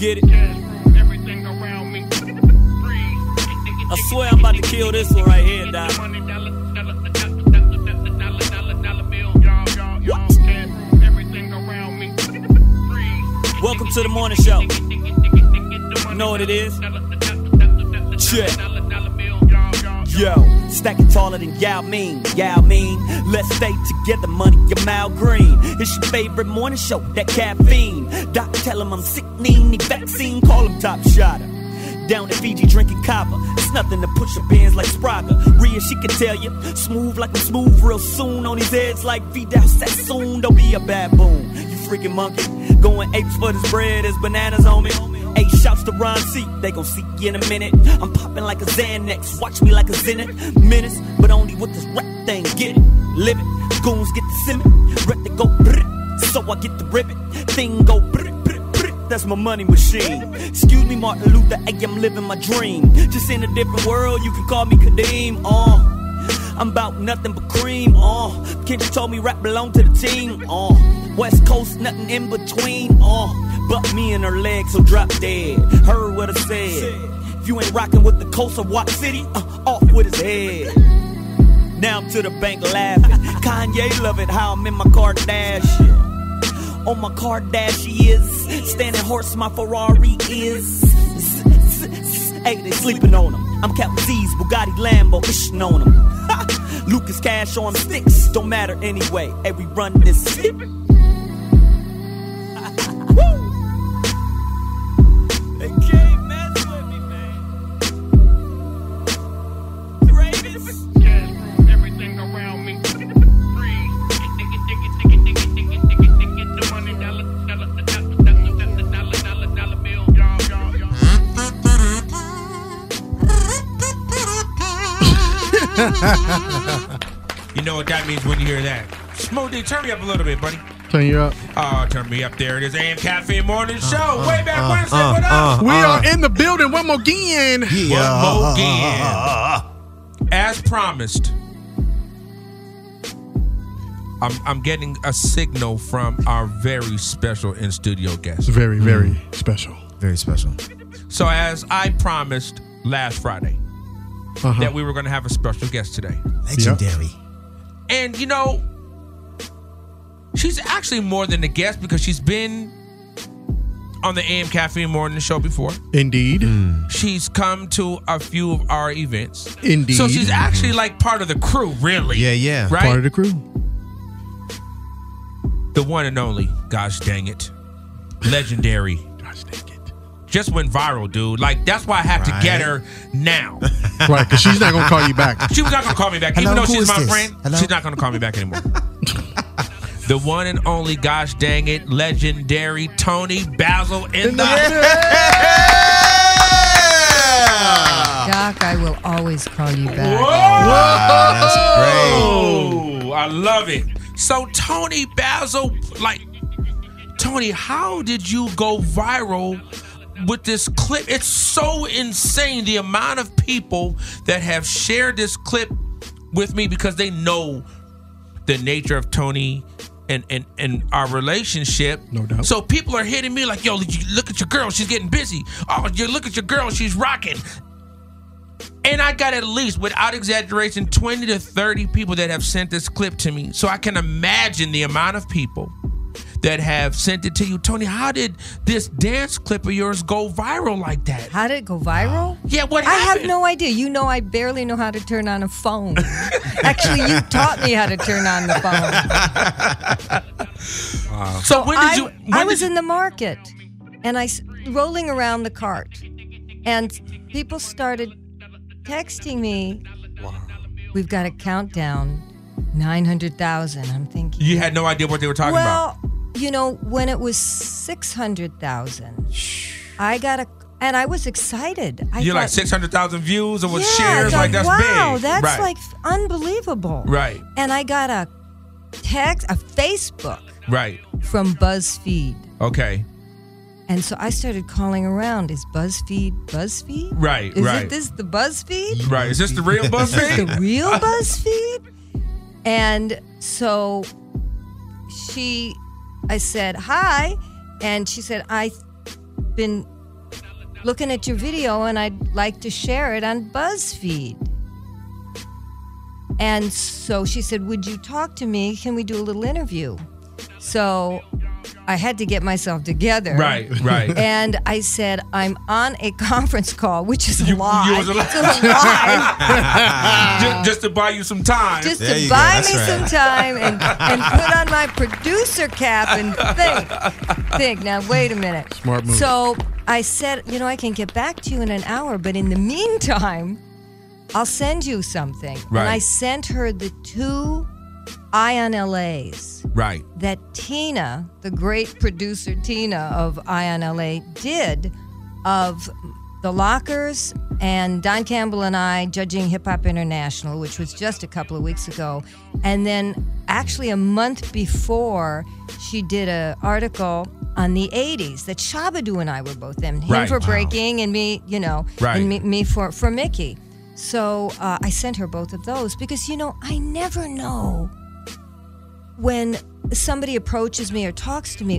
Get it? I swear I'm about to kill this one right here, Doc. Welcome to the morning show. You know what it is? Check. Yo, stacking taller than Yao Ming, Yao Ming. Let's stay together, money, your mouth green. It's your favorite morning show, that caffeine. Doc, tell him I'm sick, need vaccine, call him top shotter. Down in Fiji drinking copper. It's nothing to push your bands like Spraga. Rhea, she can tell you. Smooth like I'm smooth real soon. On his heads like Vidal Sassoon. Don't be a baboon. You freaking monkey. Going apes for this bread. There's bananas on me. Hey, shouts to Ron C. They gon' see you in a minute. I'm popping like a Xanax. Watch me like a Zenith. Minutes, but only with this rap thing. Get it, live it. Goons get the simmer. Rep to go brr. So I get the ribbon. Thing go brr. That's my money machine. Excuse me, Martin Luther. Hey, I'm living my dream. Just in a different world. You can call me Kadeem. Uh. I'm about nothing but cream, uh. Kendrick told me rap belong to the team, uh. West Coast, nothing in between, uh. But me and her legs, so drop dead. Heard what I said. If you ain't rocking with the coast of Watt City, uh, off with his head. Now I'm to the bank laughing. Kanye love it how I'm in my Kardashian. On my Kardashian standing horse, my Ferrari is. Hey, they sleeping on him. I'm Captain Z's Bugatti Lambo, ishing on him. Lucas Cash on sticks, don't matter anyway. Hey, we run this means when you hear that. Smoothie, turn me up a little bit, buddy. Turn you up. Oh, turn me up there. It is AM Cafe Morning Show. Way back uh, Wednesday. uh, what up? uh, We are in the building one more again. One more again. As promised, I'm, I'm getting a signal from our very special in studio guest. Very, very special. Very special. So, as I promised last Friday, Uh-huh. that we were going to have a special guest today. Legendary. And you know, she's actually more than a guest because she's been on the AM Caffeine Morning Show before. Indeed. Hmm. She's come to a few of our events. Indeed. So she's actually like part of the crew, really. Yeah, yeah. Right? Part of the crew. the one and only, gosh dang it, legendary. Gosh dang it. Just went viral, dude. Like that's why I have to get her now. Right, because she's not going to call you back. She was not gonna call me back, Hello, even though she's my this? friend. Hello? She's not gonna call me back anymore. the one and only, gosh dang it, legendary Toni Basil in the Doc, I will always call you back. Oh, I love it. So Toni Basil, like Toni, how did you go viral with this clip? It's so insane the amount of people that have shared this clip with me because they know the nature of Toni and and, and our relationship. No doubt. So people are hitting me like, "Yo, look at your girl, she's getting busy. Oh, you look at your girl, she's rocking." And I got at least, without exaggeration, 20 to 30 people that have sent this clip to me. So I can imagine the amount of people that have sent it to you. Toni, how did this dance clip of yours go viral like that? How did it go viral? Yeah, what I have no idea. You know, I barely know how to turn on a phone. Actually, you taught me how to turn on the phone. So when did I, you? When I was you- in the market and I rolling around the cart, and people started texting me. Wow. We've got a countdown, nine hundred thousand. I'm thinking. You had no idea what they were talking well, about. You know, when it was 600,000, I got a, and I was excited. I You're like thought, six hundred thousand views or with yeah, shares, thought, like that's wow, big. that's right. like unbelievable. right, And I got a text, a Facebook right. from BuzzFeed. Okay, And so I started calling around. Is BuzzFeed BuzzFeed? right, Is right, Is this the BuzzFeed? right. Is this the real Is BuzzFeed? the real BuzzFeed? And so she, I said, hi. And she said, I've been looking at your video and I'd like to share it on BuzzFeed. And so she said, Would you talk to me? Can we do a little interview? So I had to get myself together. right, right. And I said, I'm on a conference call, which is a lie. you was a lie. It's a lie. just, just to buy you some time. Just There to buy me right. some time and, and put on my producer cap and think. Think. Now, wait a minute. Smart move. So I said, you know, I can get back to you in an hour, but in the meantime, I'll send you something. Right. And I sent her the two Ion LAs right, that Tina, the great producer Tina of Ion LA, did of the Lockers and Don Campbell and I judging Hip Hop International, which was just a couple of weeks ago. And then actually a month before, she did an article on the 80s that Shabba-Doo and I were both in. Him Right. for Wow. breaking and me, you know, Right. and me, me for, for Mickey. So uh, I sent her both of those because, you know, I never know when somebody approaches me or talks to me,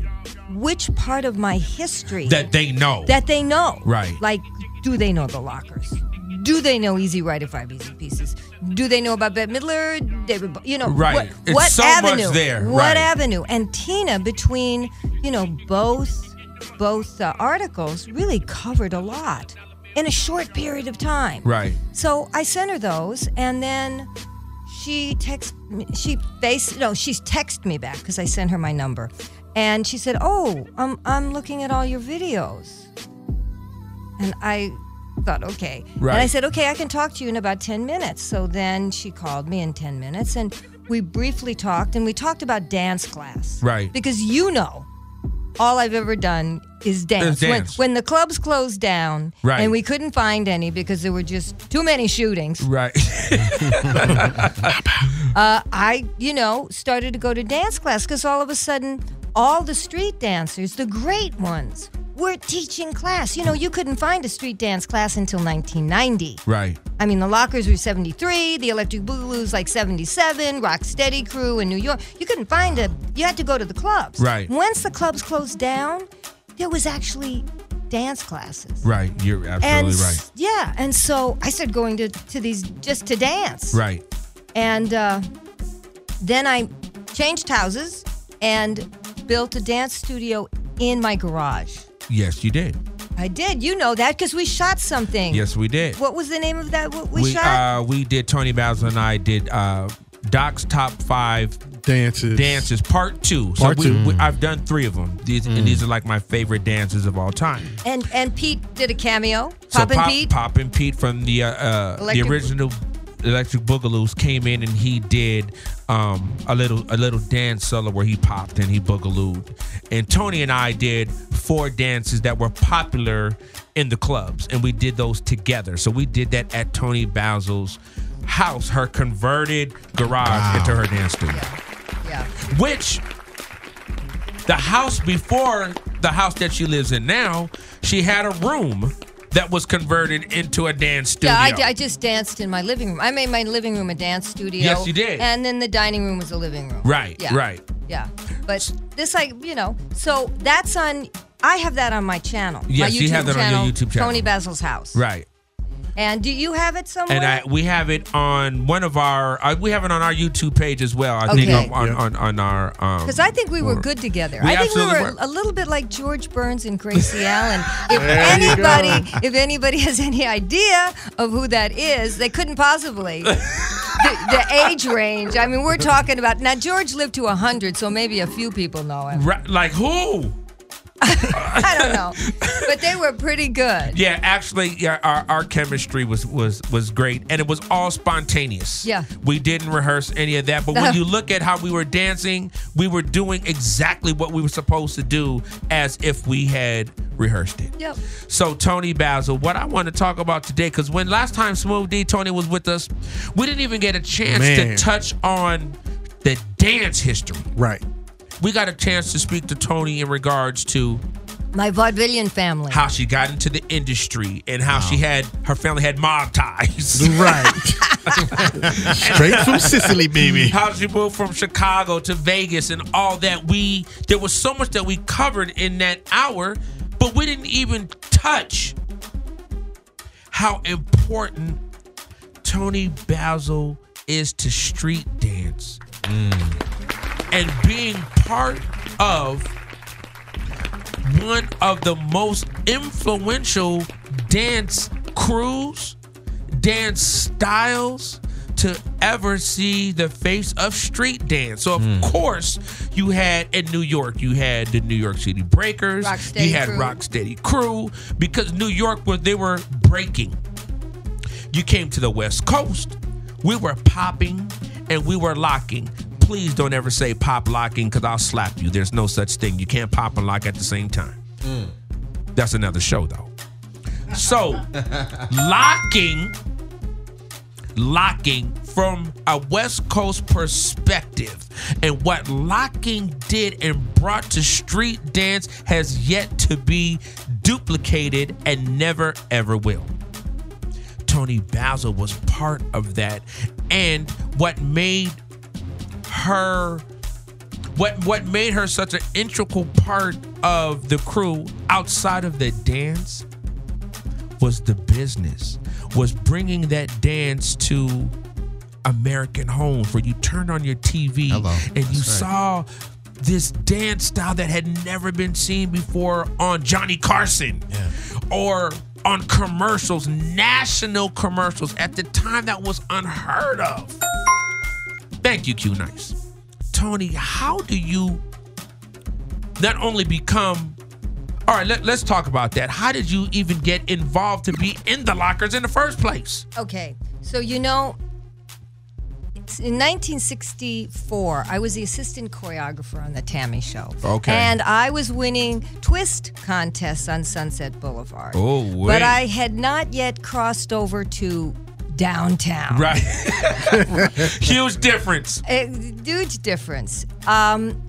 which part of my history that they know. that they know. Right. Like, do they know the lockers? Do they know Easy Rider Five Easy Pieces? Do they know about Bette Midler? David, you know, Right. What, It's what so much avenue? there. What Right. avenue? And Tina, between you know both both uh, articles, really covered a lot in a short period of time. right, So I sent her those, and then she text me, she face no, she's texted me back because I sent her my number, and she said, "Oh, I'm I'm looking at all your videos," and I thought, okay, and I said, okay, I can talk to you in about ten minutes. So then she called me in ten minutes, and we briefly talked, and we talked about dance class, Right. Because you know. All I've ever done is dance. When- dance. When, the clubs closed down, Right. and we couldn't find any because there were just too many shootings. right. Uh, I, you know, started to go to dance class because all of a sudden, all the street dancers, the great ones, were teaching class. You know, you couldn't find a street dance class until 1990. right. I mean, the Lockers were 73, the Electric Boogaloo's like 77, Rock Steady Crew in New York. You couldn't find a, you had to go to the clubs. Right. Once the clubs closed down, there was actually dance classes. Right. You're absolutely s- right. yeah, and so I started going to, to these just to dance. Right. And uh, then I changed houses and built a dance studio in my garage. Yes, you did. I did. You know that because we shot something. Yes, we did. What was the name of that? What we, we shot? uh we did Toni Basil and I did uh Doc's top five Dances. dances part two. Part so we, two. we- I've done three of them. These and these are like my favorite dances of all time. and and Pete did a cameo. So and Pop, Pete. Pop and Pete from the uh, uh the original Electric Boogaloos came in and he did um a little a little dance solo where he popped and he boogalooed. And Toni and I did four dances that were popular in the clubs and we did those together. So we did that at Toni Basil's house, her converted garage into her dance studio Yeah. which the house before the house that she lives in now, she had a room that was converted into a dance studio. Yeah, I, I just danced in my living room. I made my living room a dance studio. Yes, you did. And then the dining room was a living room. Right, Yeah. right. Yeah. But this, like, you know, so that's on. I have that on my channel. Yes, my you have that on your YouTube channel. Toni Basil's house. Right. And do you have it somewhere? And I, we have it on one of our, uh, we have it on our YouTube page as well. I think Okay. on, on, on, on our. Um, Because I think we were good together. We I think we were were. a little bit like George Burns and Gracie Allen. If There you go. anybody, if anybody has any idea of who that is, they couldn't possibly. the, the age range. I mean, we're talking about now. George lived to hundred, so maybe a few people know him. Right, like who? I don't know, but they were pretty good. Yeah, actually, yeah, our, our chemistry was was was great, and it was all spontaneous. Yeah. we didn't rehearse any of that. But when you look at how we were dancing, we were doing exactly what we were supposed to do, as if we had rehearsed it. Yep. So Toni Basil, what I want to talk about today, because when last time Smooth D Toni was with us, we didn't even get a chance Man. to touch on the dance history. Right. We got a chance to speak to Toni in regards to My vaudevillian family. how she got into the industry and how she had her family had mob ties. Right. Straight from Sicily, baby. how she moved from Chicago to Vegas and all that. We there was so much that we covered in that hour, but we didn't even touch how important Toni Basil is to street dance mm. And being part of one of the most influential dance crews, dance styles to ever see the face of street dance. So of hmm. course you had in New York, you had the New York City Breakers, Rocksteady you had Crew. Rocksteady Crew, because New York was they were breaking. You came to the West Coast, we were popping and we were locking. Please don't ever say pop locking because I'll slap you. There's no such thing. You can't pop and lock at the same time. Mm. That's another show though. So locking, locking from a West Coast perspective, and what locking did and brought to street dance has yet to be duplicated and never ever will. Toni Basil was part of that, and what made her what what made her such an integral part of the crew outside of the dance was the business was bringing that dance to American homes where you turned on your TV Hello. and you right. saw this dance style that had never been seen before on Johnny Carson or on commercials, national commercials. At the time, that was unheard of. Thank you, Q Nice. Toni, how do you not only become all right, let, let's talk about that. How did you even get involved to be in the lockers in the first place? Okay, so you know, it's in 1964, I was the assistant choreographer on the T.A.M.I. Show. Okay. And I was winning twist contests on Sunset Boulevard. Oh, wait. But I had not yet crossed over to downtown. Right. Huge difference. A huge difference. Um,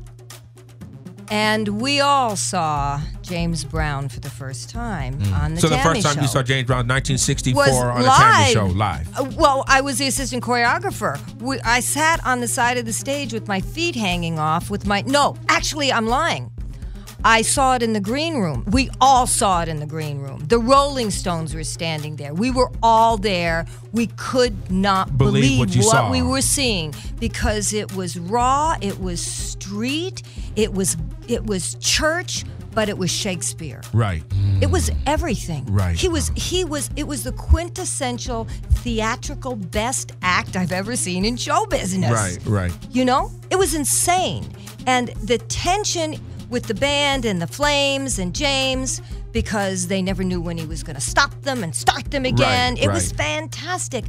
and we all saw James Brown for the first time on the Mm. So the T.A.M.I. first time Show. you saw James Brown, 1964 was on the live. T.A.M.I. Show, live. Uh, well, I was the assistant choreographer. We, I sat on the side of the stage with my feet hanging off. With my no, actually, I'm lying. I saw it in the green room. We all saw it in the green room. The Rolling Stones were standing there. We were all there. We could not Believe believe, what saw. we were seeing because it was raw, it was street, it was it was church, but it was Shakespeare. Right. It was everything. Right. He was he was it was the quintessential theatrical best act I've ever seen in show business. Right, right. You know? It was insane. And the tension with the band and the Flames and James because they never knew when he was going to stop them and start them again. Right, it was fantastic.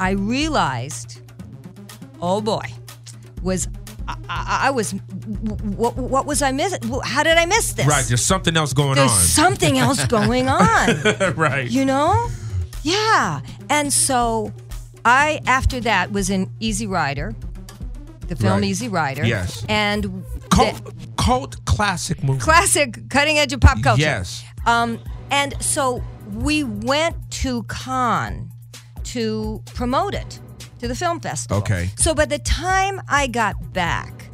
I realized, oh boy, was I, I, I was what, what was I missing? How did I miss this? Right. There's something else going There's on. There's something else going on. right. You know? Yeah. And so I, after that, was in Easy Rider, the film Right. Easy Rider. Yes. And cult classic movie. classic cutting edge of pop culture. Yes. Um, and so we went to Cannes to promote it to the film festival. Okay. So by the time I got back,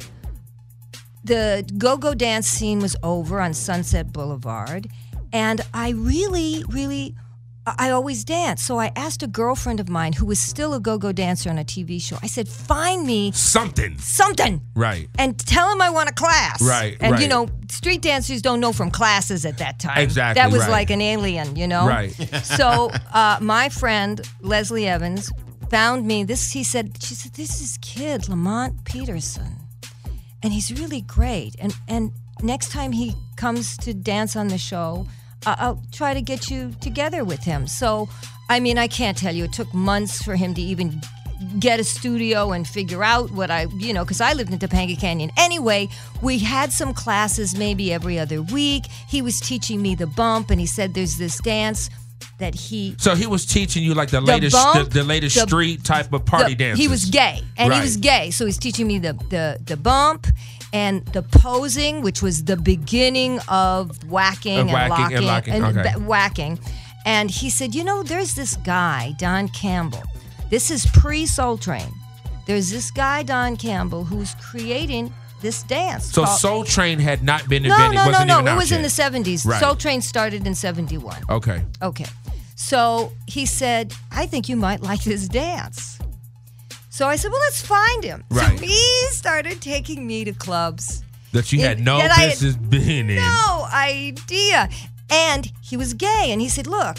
the go-go dance scene was over on Sunset Boulevard, and I really, really. I always dance. So I asked a girlfriend of mine who was still a go-go dancer on a TV show. I said, "Find me Something. something." Right. and tell him I want a class. Right, And you know, street dancers don't know from classes at that time. Exactly, That was right. like an alien, you know? Right. so uh, my friend Leslie Evans found me this he said she said, This is kid Lamont Peterson. And he's really great. And and next time he comes to dance on the show, I'll try to get you together with him. So, I mean, I can't tell you. It took months for him to even get a studio and figure out what I, you know, because I lived in Topanga Canyon. Anyway, we had some classes maybe every other week. He was teaching me the bump, and he said there's this dance that he So he was teaching you like the latest, the, bump, the latest the- street type of party the- dances. He was gay, and he was gay, so he's teaching me the the the bump and the posing, which was the beginning of whacking, and, whacking locking and locking, okay. ba- whacking. And he said, you know, there's this guy Don Campbell. This is pre Soul Train. There's this guy Don Campbell who's creating this dance. So called- Soul Train had not been invented. no, no, no. even It was in the 70s. Right. Soul Train started in 71. Okay. Okay. So he said, I think you might like this dance. So I said, well, let's find him. Right. So he started taking me to clubs. That you had no that I had business being in. No idea. And he was gay. And he said, look,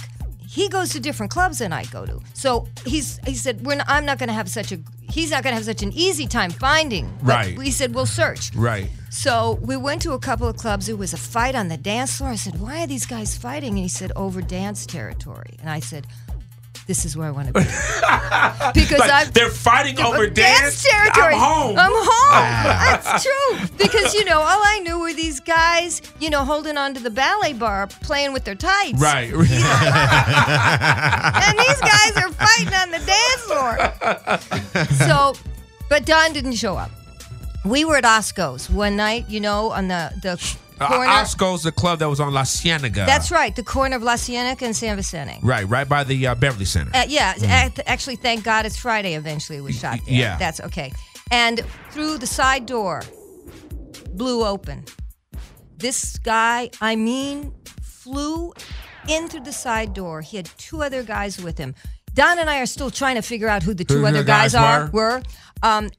he goes to different clubs than I go to. So he's he said, We're not, I'm not going to have such a, he's not going to have such an easy time finding. But Right. We said, we'll search. Right. So we went to a couple of clubs. There was a fight on the dance floor. I said, "Why are these guys fighting?" And he said, "Over dance territory." And I said, "This is where I want to be because Like, I've they're fighting over dance. territory. I'm home. I'm home. Ah. That's true because you know all I knew were these guys, you know, holding onto the ballet bar, playing with their tights. right. And these guys are fighting on the dance floor. So, but Don didn't show up. We were at Osko's one night, you know, on the the Uh, corner. Osko's the club that was on La Cienega. That's right, the corner of La Cienega and San Vicente. right, right by the uh, Beverly Center. Uh, yeah, act- actually, thank God it's Friday. Eventually, it was shot there. yeah. that's okay. And through the side door, blew open. This guy, I mean, flew in through the side door. He had two other guys with him. Don and I are still trying to figure out who the two Who the other guys, guys are. were? Were, um,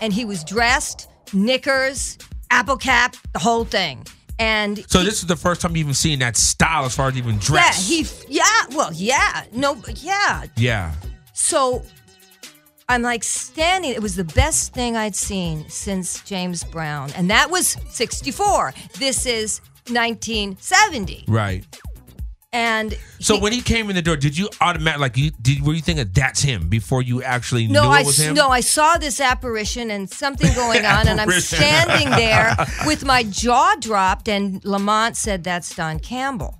and he was dressed, knickers, apple cap, the whole thing. And so this is the first time you even seen that style as far as even dress. yeah, he, yeah, well, yeah, no, yeah, yeah. so I'm like standing. It was the best thing I'd seen since James Brown, and that was '64. This is 1970, Right. And So he- when he came in the door, did you automatically like you did were you thinking that's him before you actually no, knew I it was him? no, I saw this apparition and something going on, and I'm standing there with my jaw dropped, and Lamont said, "That's Don Campbell."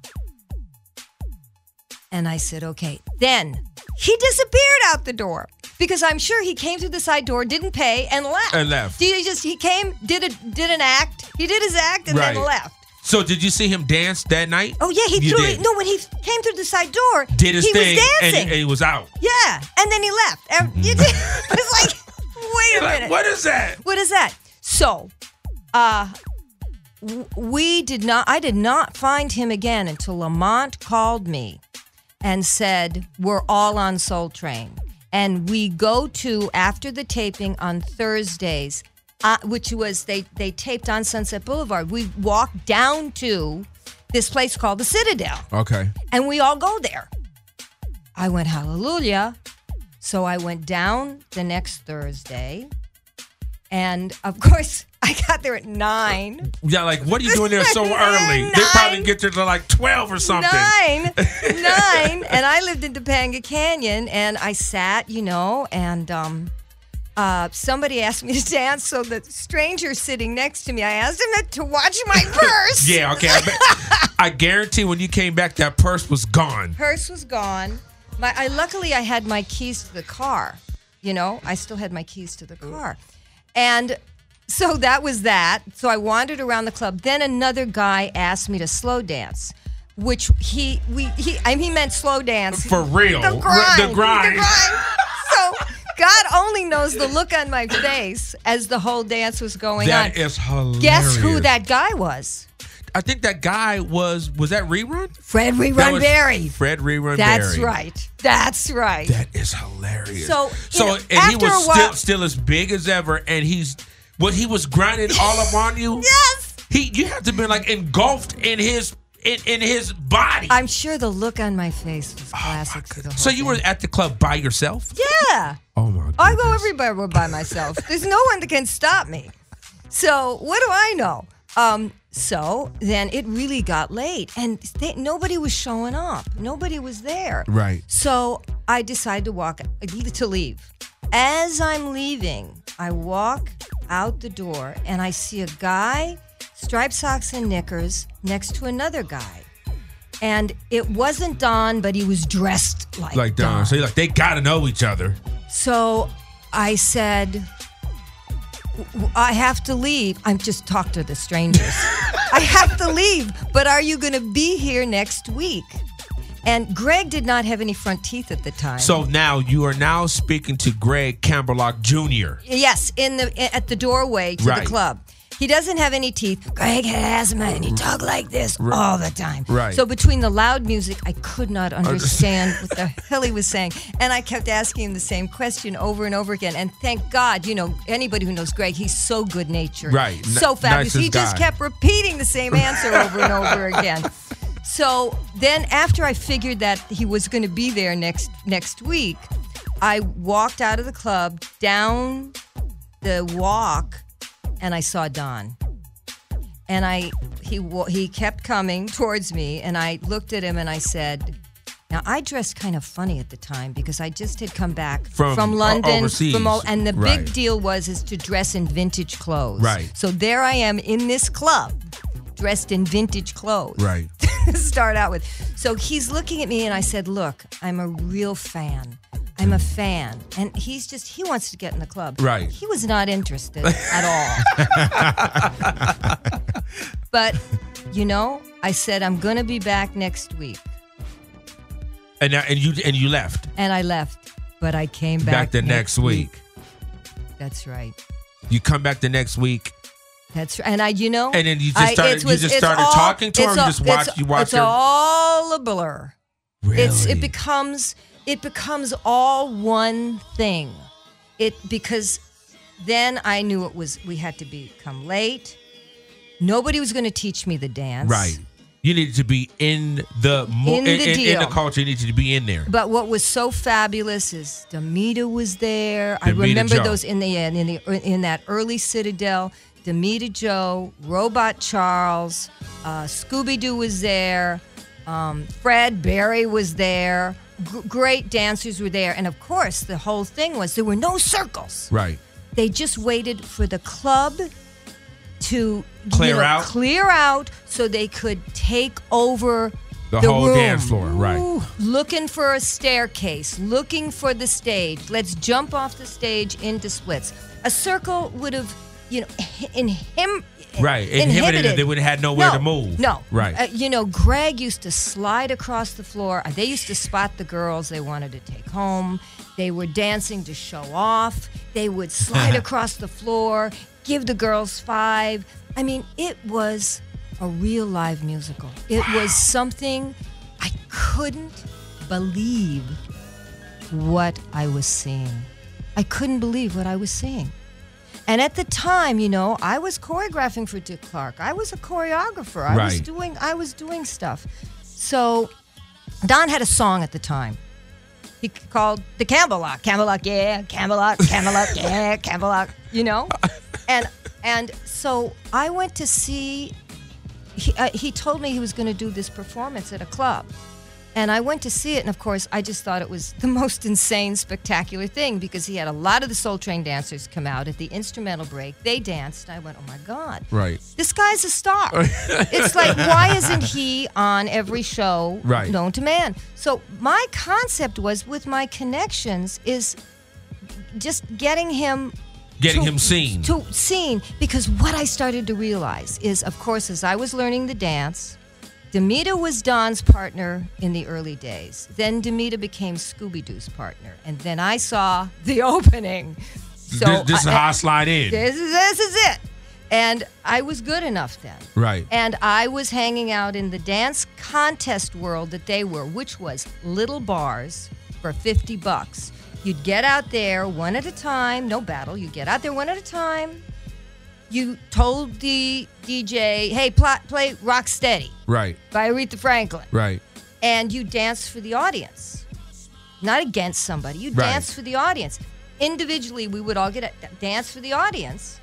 And I said, okay. Then he disappeared out the door because I'm sure he came through the side door, didn't pay, and left. And left. He just he came, did a did an act. He did his act and then left. So did you see him dance that night? Oh yeah, he You threw did. it. No, when he came through the side door, Did his he thing was and, dancing. and he was out. yeah, and then he left. And you did, it was like, wait a Like, minute. what is that? What is that? So, uh, we did not. I did not find him again until Lamont called me and said we're all on Soul Train, and we go to after the taping on Thursdays, uh, which was they they taped on Sunset Boulevard. We walked down to this place called the Citadel Okay. and we all go there. I went hallelujah. So I went down the next Thursday. And of course, I got there at nine. Yeah, like what are you doing there so early? They probably get there to like twelve or something. Nine. nine. And I lived in Topanga Canyon and I sat, you know, and um uh, somebody asked me to dance, so the stranger sitting next to me, I asked him to watch my purse. Yeah, okay. I, bet, I guarantee when you came back, that purse was gone. purse was gone. My, I luckily I had my keys to the car. You know, I still had my keys to the car, and so that was that. So I wandered around the club. Then another guy asked me to slow dance, which he we he I mean he meant slow dance For real. The R- grind. the grind. so God only knows the look on my face as the whole dance was going That on. is hilarious. Guess who that guy was? I think that guy was. Was that rerun? Fred That Rerun was Berry. Fred rerun. That's Berry. right. That's right. That is hilarious. So, so know, and he was a still still as big as ever, and he's what he was grinding all up on you. Yes. He, you have to be like engulfed in his in, in his body. I'm sure the look on my face was classic to the Oh so you were at the club by yourself? Yeah. Oh my! God. I go everywhere by myself. There's no one that can stop me. So what do I know? Um, so then it really got late, and they, nobody was showing up. Nobody was there. Right. So I decided to walk to leave. As I'm leaving, I walk out the door and I see a guy, striped socks and knickers, next to another guy. And it wasn't Don, but he was dressed like, Like Don. So you're like, they gotta know each other. so I said, I have to leave. I'm just talk to the strangers. I have to leave, but are you going to be here next week? And Greg did not have any front teeth at the time. So now you are now speaking to Greg Campbellock Jr. yes, in the at the doorway to Right. the club. He doesn't have any teeth. Greg had asthma and he talked like this all the time. Right. So between the loud music, I could not understand what the hell he was saying. And I kept asking him the same question over and over again. And thank God, you know, anybody who knows Greg, he's so good natured. Right. So fabulous. he just guy. kept repeating the same answer over and over again. So then after I figured that he was going to be there next next week, I walked out of the club down the walk and I saw Don. And I he he kept coming towards me and I looked at him and I said now I dressed kind of funny at the time because I just had come back From o- uh, London overseas. from o- and the Right. big deal was is to dress in vintage clothes. Right. So there I am in this club dressed in vintage clothes Right. start out with. So he's looking at me and I said, Look, I'm a real fan. I'm a fan. And he's just, he wants to get in the club. Right. He was not interested at all. but, you know, I said, I'm going to be back next week. And now, and you and you left And I left, but I came back, back the next week. That's right. You come back the next week, That's right. And I, you know, And then you just I- started—you just started all- talking to her, you just watched- you watched It's her- all a blur. really. It's it becomes it becomes all one thing. It because then I knew it was we had to become late. Nobody was going to teach me the dance. right. You needed to be in the mo- In the in, in- in the culture. You needed to be in there. But what was so fabulous is Damita was there. I remember Joe. those in the in the in that early Citadel. Damita Jo, Robot Charles, uh, Scooby Doo was there. Um, Fred Berry was there. G- great dancers were there, and of course, the whole thing was there were no circles. Right. They just waited for the club to Clear you know, out? clear out, so they could take over The the, whole room. dance floor, right. Ooh, looking for a staircase, looking for the stage. Let's jump off the stage into splits. A circle would have, you know, in him. Right. Inhibited it. They would have had nowhere no, to move. No. Right. Uh, you know, Greg used to slide across the floor. Uh, They used to spot the girls they wanted to take home. They were dancing to show off. They would slide across the floor, give the girls five. I mean, it was a real live musical. It was something I couldn't believe what I was seeing. I couldn't believe what I was seeing. And at the time, you know, I was choreographing for Dick Clark. I was a choreographer. I was doing I was doing stuff. So Don had a song at the time. He called the Camelot. Camelot, yeah, Camelot, Camelot, yeah, Camelot, you know? And and so I went to see he, uh, he told me he was going to do this performance at a club. And I went to see it, and of course, I just thought it was the most insane, spectacular thing because he had a lot of the Soul Train dancers come out at the instrumental break. They danced, I went, "Oh my God, Right. this guy's a star!" it's like, why isn't he on every show Right. known to man? So my concept was, with my connections, is just getting him Getting to- him seen. To seen because what I started to realize is, of course, as I was learning the dance, Damita was Don's partner in the early days. Then Damita became Scooby Doo's partner, and then I saw the opening. So this, this is I- how I slide in. this is this is it. And I was good enough then. Right. And I was hanging out in the dance contest world that they were, which was little bars for 50 bucks. You'd get out there one at a time, no battle. You get out there one at a time. You told the DJ, hey, pl- play Rock Steady Right. by Aretha Franklin. Right. And you dance for the audience, not against somebody. You Right. dance for the audience. Individually, we would all get a dance for the audience.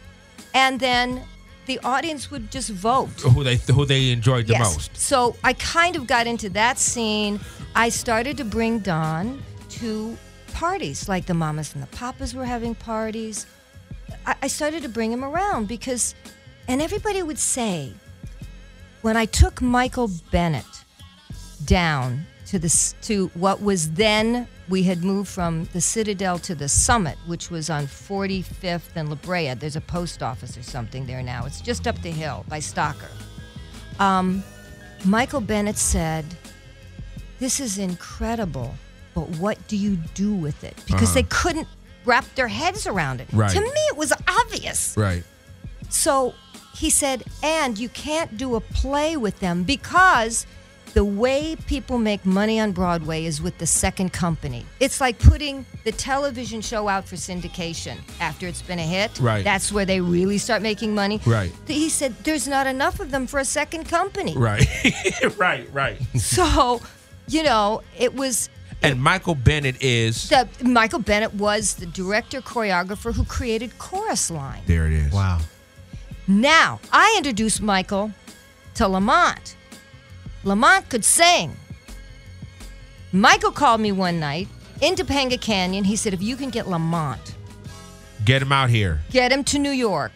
And then the audience would just vote. Who they who they enjoyed the most. So I kind of got into that scene. I started to bring Don to parties, like the mamas and the papas were having parties. I, I started to bring him around because, and everybody would say, when I took Michael Bennett down to this to what was then we had moved from the Citadel to the Summit, which was on 45th and La Brea. There's a post office or something there now. It's just up the hill by Stocker. Um, Michael Bennett said, "This is incredible, but what do you do with it?" Because they couldn't wrap their heads around it. Right. To me, it was obvious. Right. So he said, and you can't do a play with them because the way people make money on Broadway is with the second company. It's like putting the television show out for syndication after it's been a hit. Right. That's where they really start making money. Right. He said, there's not enough of them for a second company. Right. right. Right. So, you know, it was And Michael Bennett is the Michael Bennett was the director choreographer who created Chorus Line. there. It is. Wow. Now, I introduced Michael to Lamont. Lamont could sing. Michael called me one night in Topanga Canyon. He said, if you can get Lamont, Get him out here. get him to New York,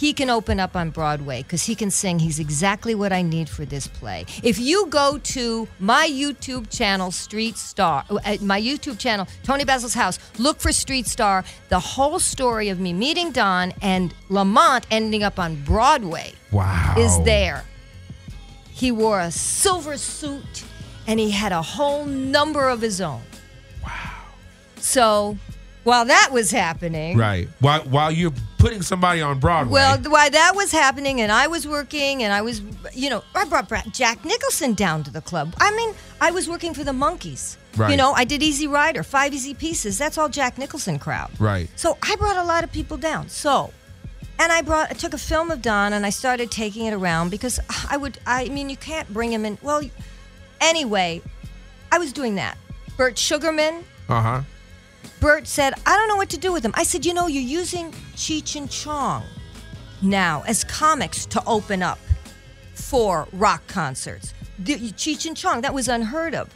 he can open up on Broadway because he can sing. He's exactly what I need for this play. If you go to my YouTube channel, Street Star, uh, my YouTube channel, Toni Basil's House, look for Street Star, the whole story of me meeting Don and Lamont ending up on Broadway Wow. is there. He wore a silver suit and he had a whole number of his own. Wow. So while that was happening, Right. While while you're putting somebody on Broadway. well, why that was happening and I was working and I was, you know, I brought Jack Nicholson down to the club. I mean, I was working for the Monkees. Right. You know, I did Easy Rider, Five Easy Pieces. That's all Jack Nicholson crowd. Right. So I brought a lot of people down. So, and I brought, I took a film of Don and I started taking it around because I would, I mean, you can't bring him in. Well, anyway, I was doing that. Burt Sugarman, Uh huh. Burt said, I don't know what to do with them. I said, you know, you're using Cheech and Chong now as comics to open up for rock concerts. The- Cheech and Chong, that was unheard of.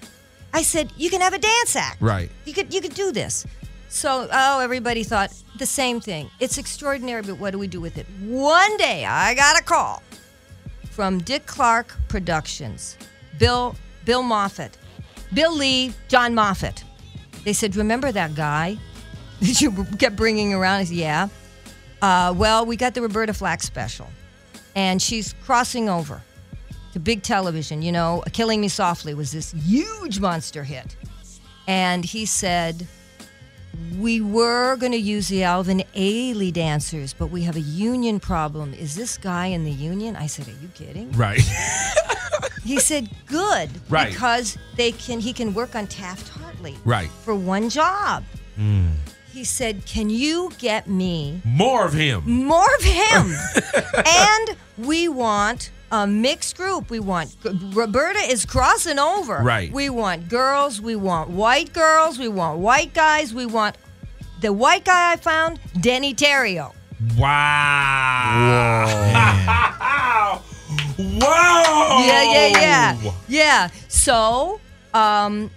I said, you can have a dance act. Right. You could you could do this. So, oh, everybody thought the same thing. It's extraordinary, but what do we do with it? One day I got a call from Dick Clark Productions, Bill Bill Moffat, Bill Lee, John Moffat. They said, "Remember that guy that you kept bringing around?" I said, "Yeah." Uh, well, we got the Roberta Flack special, and she's crossing over to big television. You know, "Killing Me Softly" was this huge monster hit, and he said, "We were going to use the Alvin Ailey dancers, but we have a union problem. Is this guy in the union?" I said, "Are you kidding?" Right. He said, "Good, Right. because they can. He can work on Taft Hartley, Right. for one job." Hmm. He said, "Can you get me More of him. more of him?" and we want a mixed group. We want Roberta is crossing over. Right. We want girls. We want white girls. We want white guys. We want the white guy I found, Deney Terrio. Wow. Whoa. Yeah, yeah, yeah. Yeah. So, um,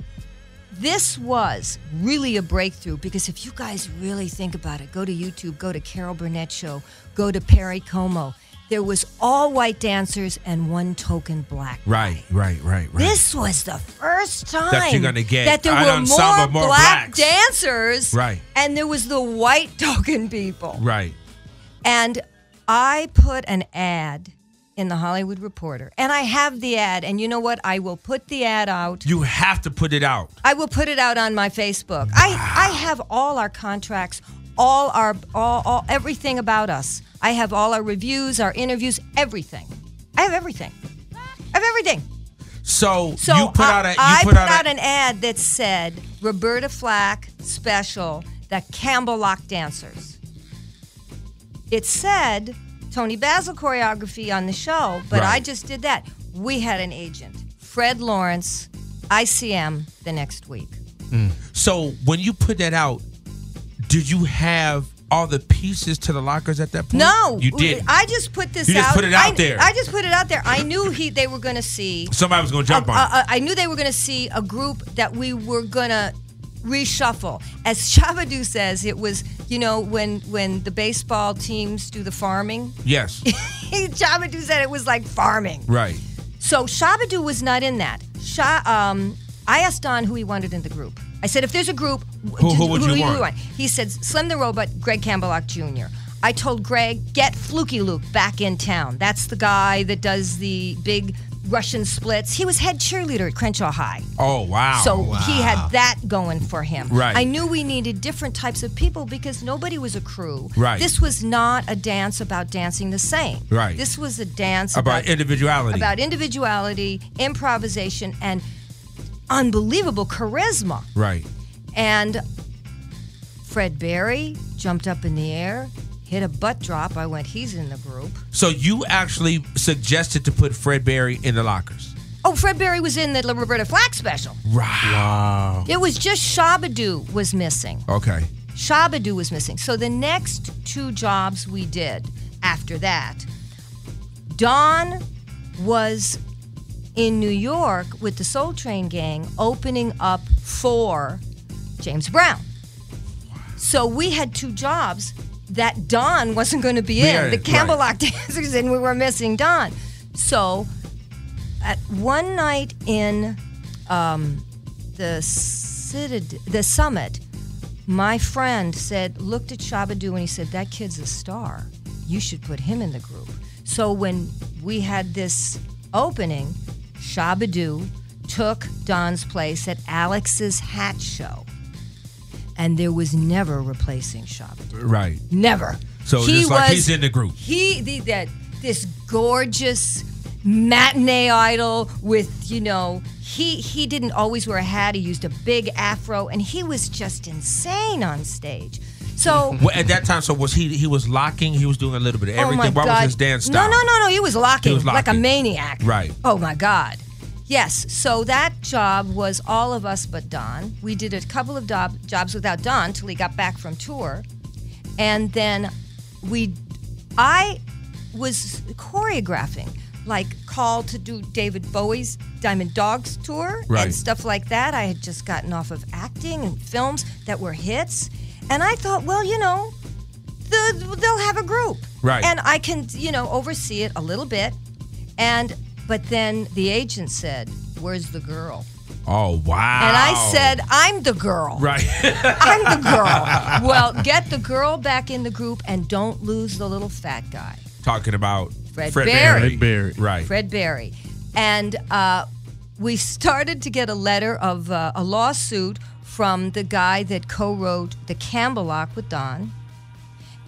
this was really a breakthrough because if you guys really think about it, go to YouTube, go to Carol Burnett Show, go to Perry Como. There was all white dancers and one token black. Right, right, right, right. This was the first time That you're gonna get that there were more, more black blacks. dancers, Right. And there was the white token people, right. and I put an ad in the Hollywood Reporter, and I have the ad. And you know what? I will put the ad out. You have to put it out. I will put it out on my Facebook. I I have all our contracts, all our all, all everything about us. I have all our reviews, our interviews, everything. I have everything. I have everything. So, So you put I, out a you I put, out, a, an ad that said Roberta Flack special, the Campbellock dancers. It said Toni Basil choreography on the show, but I just did that. We had an agent, Fred Lawrence, ICM the next week. Mm. So when you put that out, did you have all the pieces to the lockers at that point? No, you did. I just put this You just out. put it out I, there. I just put it out there. I knew he they were going to see. Somebody was going to jump Uh, on I knew they were going to see a group that we were going to reshuffle. As Shabba-Doo says, it was you know when when the baseball teams do the farming. yes. Shabba-Doo said it was like farming. right. So Shabba-Doo was not in that. Sha, um, I asked Don who he wanted in the group. I said, if there's a group, Who- who would you want? He said, Slim the Robot, Greg Campbellock Jr. I told Greg, get Fluky Luke back in town. That's the guy that does the big Russian splits. He was head cheerleader at Crenshaw High. Oh, wow. So he had that going for him. Right. I knew we needed different types of people because nobody was a crew. Right. This was not a dance about dancing the same. Right. This was a dance about individuality. about individuality, improvisation, and unbelievable charisma. right. And Fred Berry jumped up in the air, hit a butt drop. I went, he's in the group. So you actually suggested to put Fred Berry in the lockers. Oh, Fred Berry was in the Roberta Flack special. Right. Wow. It was just Shabba-Doo was missing. Okay. Shabba-Doo was missing. So the next two jobs we did after that, Don was in New York with the Soul Train gang opening up for James Brown. So we had two jobs that Don wasn't going to be in. The right. Campbellock dancers, and we were missing Don. So at one night in um, the Citad- the summit, my friend said, looked at Shabba-Doo and he said, That kid's a star. You should put him in the group. So when we had this opening, Shabba-Doo took Don's place at Alex's hat show. And there was never replacing Shabba-Doo. Right. Never. So just like he's in the group. He the, that this gorgeous matinee idol with you know he he didn't always wear a hat. He used a big afro, and he was just insane on stage. So. Well, at that time, so was he? He was locking. He was doing a little bit of Oh my everything. what God. was his dance style? No, no, no, no. He was locking, He was locking. like a maniac. Right. Oh my God. Yes. So that job was all of us but Don. We did a couple of job, jobs without Don till he got back from tour, and then we, I, was choreographing, like called to do David Bowie's Diamond Dogs tour Right. and stuff like that. I had just gotten off of acting and films that were hits, and I thought, well, you know, the, they'll have a group. Right. And I can, you know, oversee it a little bit. And but then the agent said, "Where's the girl?" Oh wow. And I said, "I'm the girl. Right. I'm the girl." well, get the girl back in the group and don't lose the little fat guy, Talking about Fred Fred Berry. Berry. Fred Berry. Right. Fred Berry. And uh, we started to get a letter of uh, a lawsuit from the guy that co-wrote the Campbellock with Don.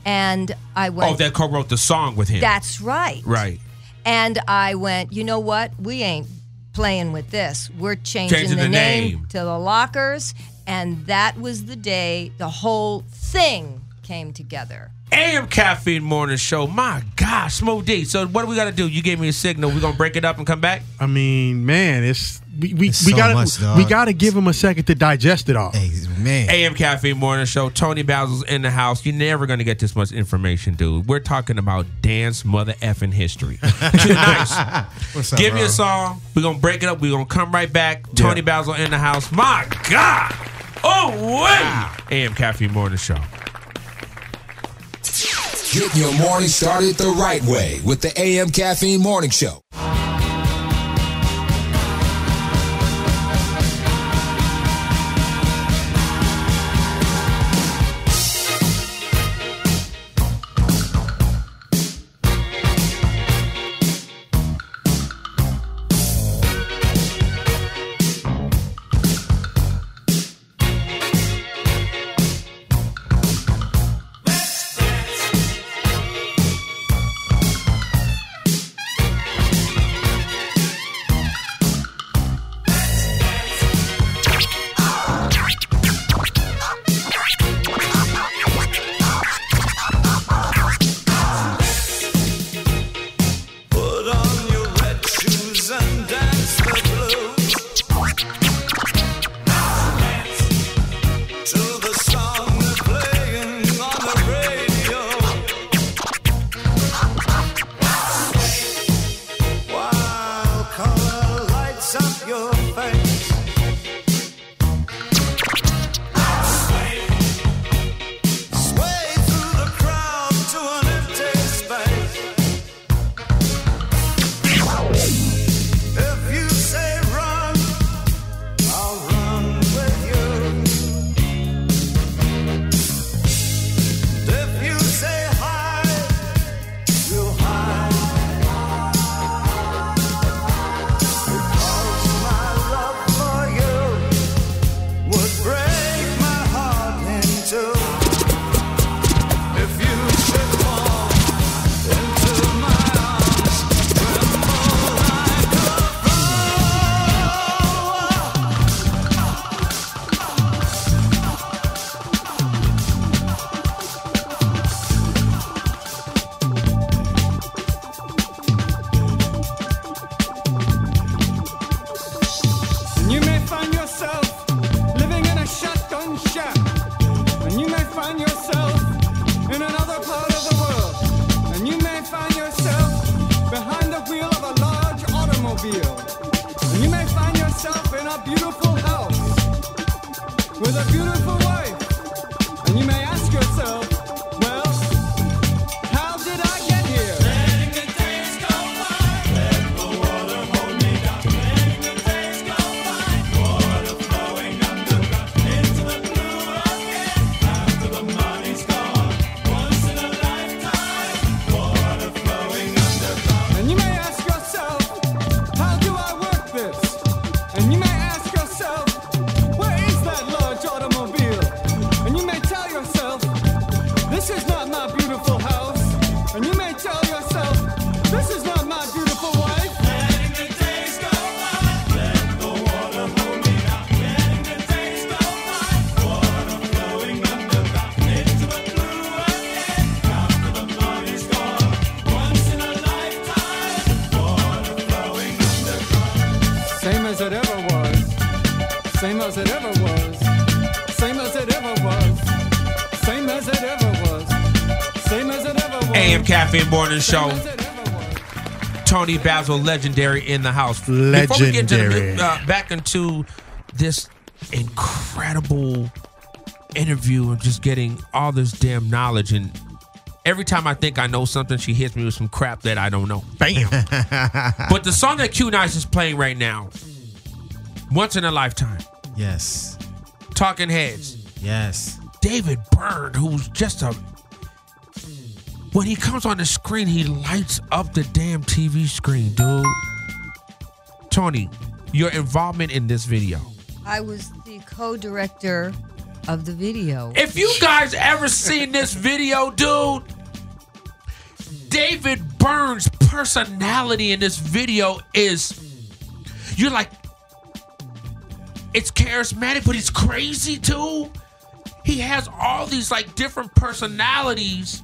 And I went. Oh, that co-wrote the song with him. That's right. right. And I went, you know what? We ain't playing with this. We're changing, Changing the, the name, name. to the Lockers. And that was the day the whole thing came together. AM Caffeine Morning Show. My gosh, Smooth D. So what do we got to do? You gave me a signal. We're gonna break it up and come back. I mean, man, it's we we, It's we so gotta much, we gotta give him a second to digest it all. Hey, man. AM Caffeine Morning Show. Toni Basil's in the house. You're never gonna get this much information, dude. We're talking about dance mother effing history. Nice. What's up, Give me a song. We're gonna break it up. We're gonna come right back. Toni Basil in the house. My God. Oh wait. AM Caffeine Morning Show. Get your morning started the right way with the AM Caffeine Morning Show. with a beautiful. Caffeine Morning Show. Same as it ever was. Toni Basil, legendary in the house. Before we get the, Legendary. uh, back into this incredible interview and just getting all this damn knowledge and every time I think I know something, she hits me with some crap that I don't know. Bam. but the song that Q Nice is playing right now, once in a lifetime, Yes. Talking Heads, Yes. David Byrne, who's just a when he comes on the screen, he lights up the damn TV screen, dude. Toni, your involvement in this video. I was the co-director of the video. If you guys ever seen this video, dude, David Byrne's personality in this video is you're like it's charismatic, but he's crazy too. He has all these like different personalities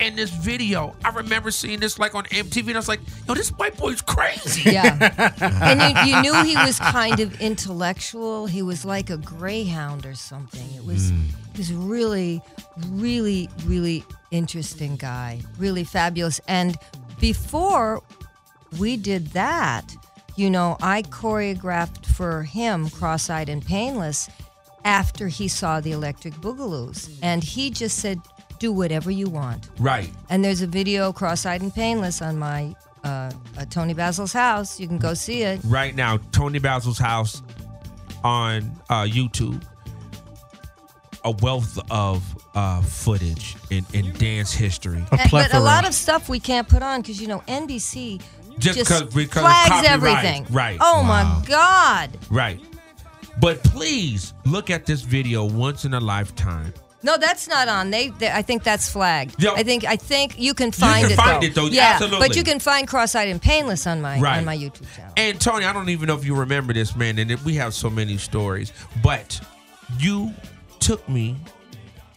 in this video. I remember seeing this like on MTV, and I was like, "Yo, this white boy's crazy." Yeah. and you, you knew he was kind of intellectual. He was like a greyhound or something. It was hmm. he was really, really, really interesting guy. Really fabulous. And before we did that, you know, I choreographed for him Cross-Eyed and Painless after he saw the Electric Boogaloos. And he just said, do whatever you want. Right. And there's a video, Cross-Eyed and Painless, on my uh, uh, Toni Basil's house. You can go see it. right now, Toni Basil's house on uh, YouTube. A wealth of uh, footage in, in dance history. A And- but a lot of stuff we can't put on because you know NBC Just just, 'cause- because of flags everything. Right. Oh my God. Right. But please look at this video once in a lifetime. No, that's not on. They, they I think that's flagged. I think I think you can find can it. find though. it, though. Yeah, Absolutely. but you can find Cross-Eyed and Painless on my Right. on my YouTube channel. And Toni, I don't even know if you remember this, man, and we have so many stories, but you took me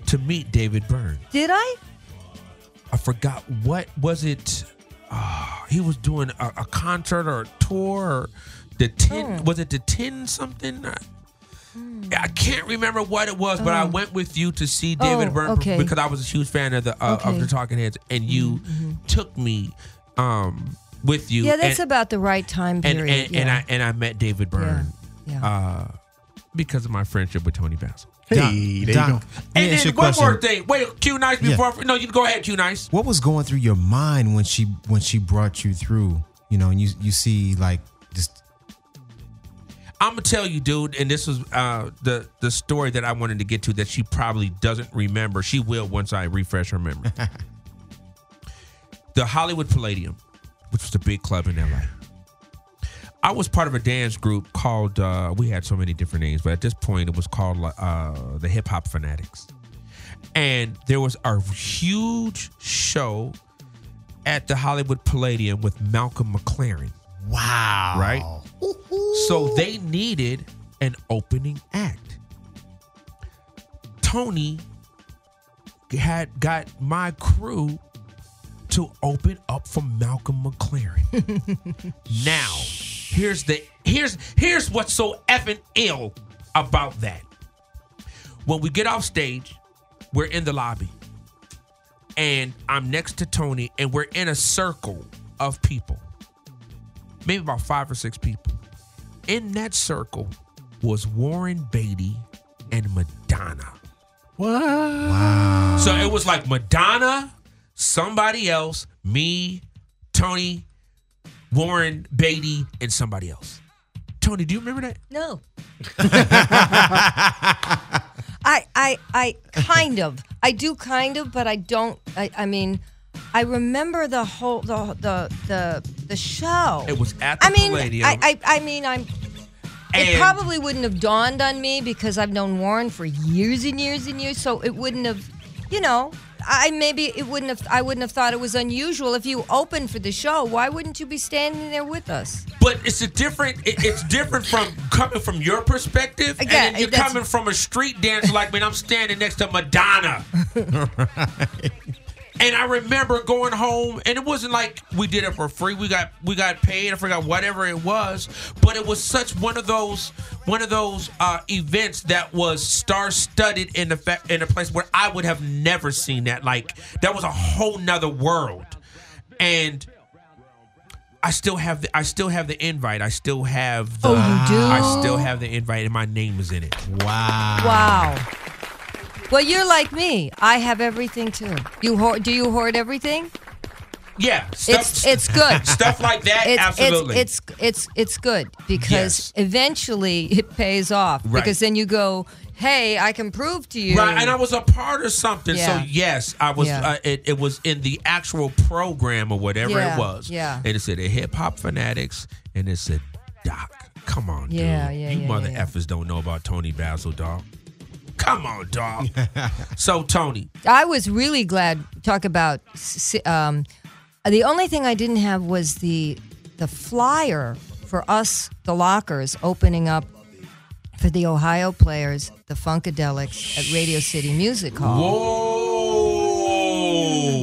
to meet David Byrne. Did I? I forgot what was it. Uh, he was doing a, a concert or a tour. Or the ten Oh. was it the ten something? Uh, I can't remember what it was, but I went with you to see David Oh, Byrne okay. because I was a huge fan of the uh, of Okay. Mm-hmm. the Talking Heads, and you took me um, with you. Yeah, that's and, about the right time and period. and, and yeah. I and I met David Byrne yeah. yeah. uh, because of my friendship with Toni Basil. Hey, Doc- there you go. And then a one more question. thing. Wait, Q Nice Yeah. before. No, you go ahead, Q Nice. What was going through your mind when she when she brought you through? You know, and you you see like just I'm gonna tell you, dude, and this was uh, the the story that I wanted to get to that she probably doesn't remember. She will once I refresh her memory. the Hollywood Palladium, which was the big club in LA. I was part of a dance group called. Uh, we had so many different names, but at this point, it was called uh, the Hip Hop Fanatics. And there was a huge show at the Hollywood Palladium with Malcolm McLaren wow, right? So they needed an opening act. Toni had got my crew to open up for Malcolm McLaren. now, here's the here's here's what's so effing ill about that. When we get off stage, we're in the lobby. And I'm next to Toni, and we're in a circle of people maybe about five or six people. In that circle was Warren Beatty and Madonna. What? So it was like Madonna, somebody else, me, Toni, Warren Beatty, and somebody else. Toni, do you remember that? No. I I I kind of. I do kind of, but I don't I, I mean I remember the whole the the the, the show. It was at the I mean Palladium. I, I I mean I'm it And- probably wouldn't have dawned on me because I've known Warren for years and years and years, so it wouldn't have you know, I maybe it wouldn't have I wouldn't have thought it was unusual if you opened for the show. Why wouldn't you be standing there with us? But it's a different. It, it's different from coming from your perspective, and Again, then you're that's- coming from a street dancer like, man, I'm standing next to Madonna. And I remember going home, and it wasn't like we did it for free. We got we got paid. I forgot whatever it was, but it was such one of those one of those uh, events that was star studded in the fa- in a place where I would have never seen that. Like that was a whole nother world, and. I still have the I still have the invite. I still have the Oh, you do? I still have the invite and my name is in it. Wow. Wow. Well, you're like me. I have everything too. You hoard? Do you hoard everything? Yeah, stuff, It's it's good. stuff like that. It's, absolutely. It's, it's it's it's good because Yes. eventually it pays off Right. because then you go, hey, I can prove to you. Right, and I was a part of something. Yeah. So yes, I was. Yeah. Uh, it, it was in the actual program or whatever Yeah, it was. yeah. and it said the hip hop fanatics, and it said Doc. Come on, Yeah, dude. yeah, you mother effers don't know about Toni Basil, dog. Come on, dog. so Toni, I was really glad. Talk about. Um, the only thing I didn't have was the the flyer for us, the lockers, opening up for the Ohio players, the Funkadelics at Radio City Music Hall. whoa!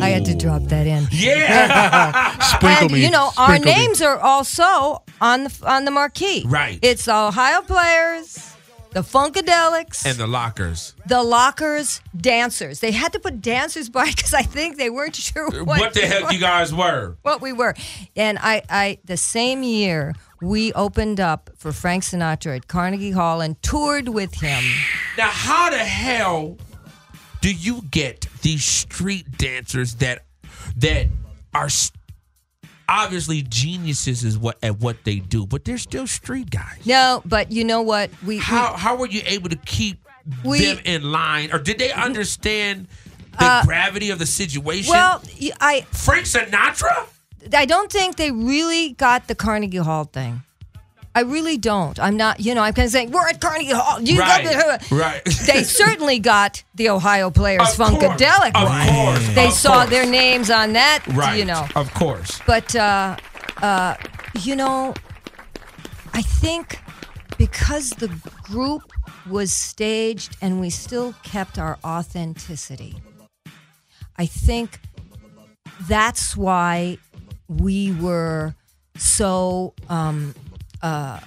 I had to drop that in. Yeah, Sprinkle and me. you know our Sprinkle me. names are also on the on the marquee. Right. It's the Ohio players, the Funkadelics, and the lockers. the Lockers dancers. They had to put dancers by because I think they weren't sure what, What, the heck you guys were? what we were. And I, I the same year we opened up for Frank Sinatra at Carnegie Hall and toured with him. Now, how the hell do you get these street dancers that that are s- obviously geniuses is what at what they do, but they're still street guys? No, but you know what? We, we How how were you able to keep We- them in line, or did they understand the uh, gravity of the situation? well, I Frank Sinatra. I don't think they really got the Carnegie Hall thing. I really don't. I'm not, you know, I'm kind of saying, we're at Carnegie Hall. You Right, got the, right. They certainly got the Ohio Players Of course, Funkadelic of course, They of saw course. their names on that, Right. you know. Of course. But, uh, uh, you know, I think because the group was staged and we still kept our authenticity, I think that's why we were so um, uh,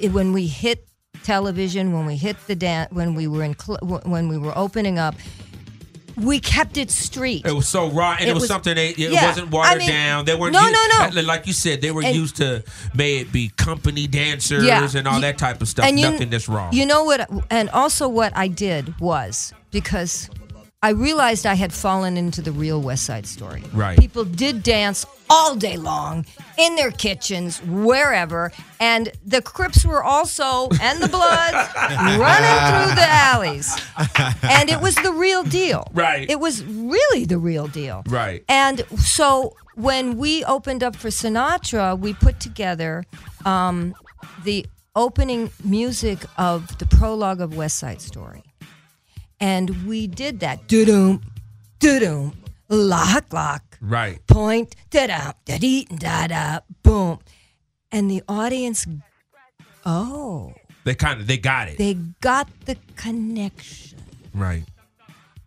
it- when we hit television, when we hit the dance, when we were in, cl- when we were opening up, we kept it street. It was so raw, and it, It was, was- something they, it yeah, wasn't watered I mean, down. They weren't no, used- no, no. Like you said, they were And- used to may it be company dancers Yeah. and all You- that type of stuff. and you- Nothing that's wrong. You know what? And also, what I did was because I realized I had fallen into the real West Side Story. Right. People did dance all day long in their kitchens, wherever, and the Crips were also and the Bloods running through the alleys, and it was the real deal. Right. It was really the real deal. Right. And so when we opened up for Sinatra, we put together um, the opening music of the prologue of West Side Story. And we did that. Do-doom, do-doom, lock, lock, right. point, da-da, da-dee, da-da, boom. And the audience, oh, They kind of they got it. they got the connection. right.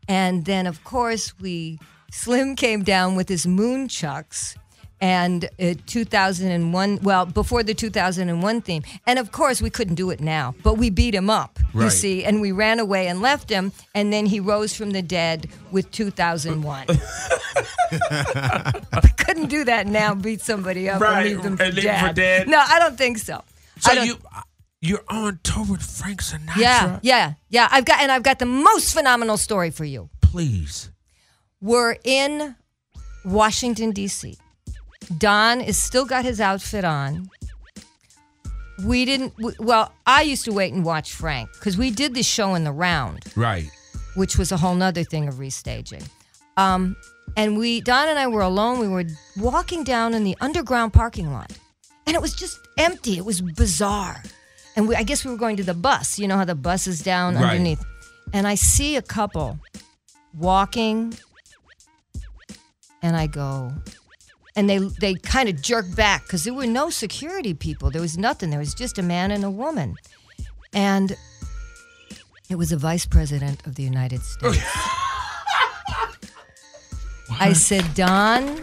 And then, of course, we Slim came down with his moon chucks and uh, 2001. Well, before the 2001 theme, and of course, we couldn't do it now, but we beat him up. You see, and we ran away and left him, and then he rose from the dead with 2001. we couldn't do that now. Beat somebody up Right, and leave them for, and leave dead. for dead. No, I don't think so. So you you're on tour with Frank Sinatra. yeah, yeah, yeah. I've got and I've got the most phenomenal story for you. Please. We're in Washington, D.C. Don is still got his outfit on. We didn't, well, I used to wait and watch Frank because we did this show in the round, Right. which was a whole nother thing of restaging. Um, and we, Don and I were alone. We were walking down in the underground parking lot, and it was just empty. It was bizarre. And we, I guess we were going to the bus. You know how the bus is down Right. underneath. And I see a couple walking, and I go, and they they kind of jerked back because there were no security people. There was nothing. There was just a man and a woman, and it was a vice president of the United States. I said, Don.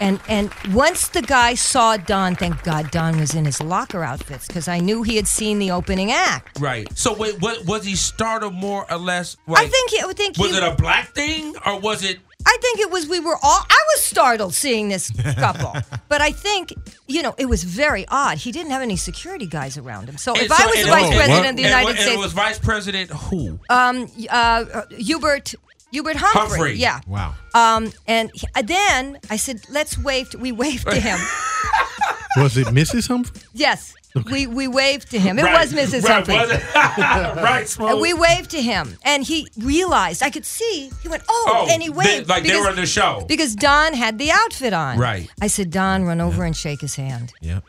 And and once the guy saw Don, thank God Don was in his locker outfits because I knew he had seen the opening act. Right. So wait, what was he startled more or less? I think he, I think Was he, it a black thing or was it? I think it was we were all I was startled seeing this couple. but I think, you know, it was very odd. He didn't have any security guys around him. So and if so- I was the it vice was- president of the and it United was- and States, it was vice president who? um, uh, uh, Hubert Hubert Humphrey. Humphrey. Yeah. Wow. Um, and he- then I said, let's wave. To, we waved to him. Was it Mrs. Humphrey? yes, we we waved to him. It Right. was Mrs. Right, Humphrey. right, And we waved to him, and he realized. I could see. He went, "Oh!" Oh, and he they- waved like they because- were in the show. because Don had the outfit on. Right. I said, "Don, run over and shake his hand." Yep.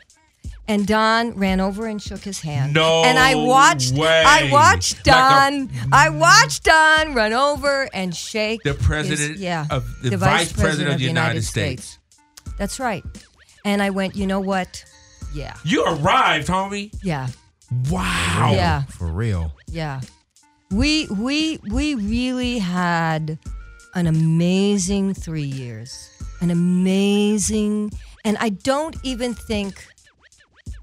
And Don ran over and shook his hand. No And I watched. way. I watched Like a- Don. I watched Don run over and shake the president his- yeah, of the, vice president, of the United, States. That's right. And I went. You know what? Yeah. You arrived, homie. Yeah. Wow. Yeah. For real. Yeah. We we we really had an amazing 3 years. An amazing and I don't even think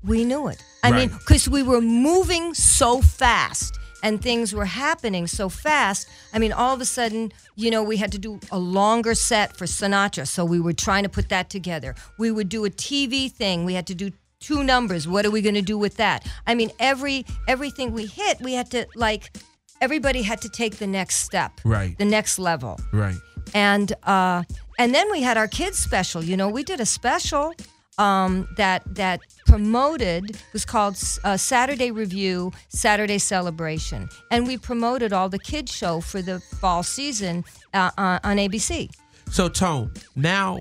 we knew it. I mean, cuz we were moving so fast and things were happening so fast. I mean, all of a sudden, you know, we had to do a longer set for Sinatra, so we were trying to put that together. We would do a TV thing. We had to do two numbers. What are we going to do with that? I mean, every everything we hit, we had to like everybody had to take the next step. Right. The next level Right. and uh, and then we had our kids special. You know, we did a special um, that that promoted was called uh, Saturday Review, Saturday Celebration, and we promoted all the kids show for the fall season uh, on, on ABC. So, Tone, now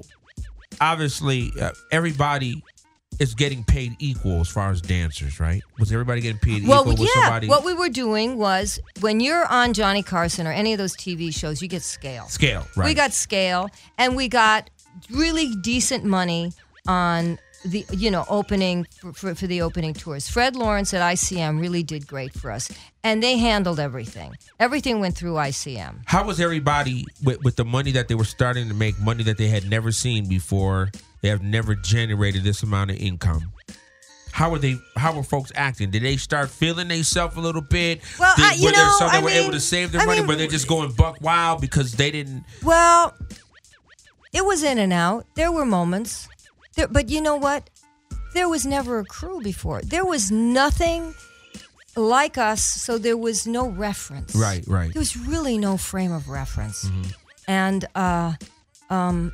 obviously uh, everybody is getting paid equal as far as dancers, right? Was everybody getting paid Well, equal? Was yeah. somebody What we were doing was when you're on Johnny Carson or any of those TV shows, you get scale. scale, right? We got scale, and we got really decent money on the you know opening for, for, for the opening tours. Fred Lawrence at ICM really did great for us, and they handled everything. Everything went through ICM. How was everybody with, with the money that they were starting to make, money that they had never seen before? They have never generated this amount of income. How were they? How were folks acting? Did they start feeling themselves a little bit? Well, Did, I- you were there know, some that I were able to save their I money? mean- were they just going buck wild because they didn't? Well, it was in and out. There were moments, there, but you know what? There was never a crew before. There was nothing like us, so there was no reference. Right, right. There was really no frame of reference, and uh, um,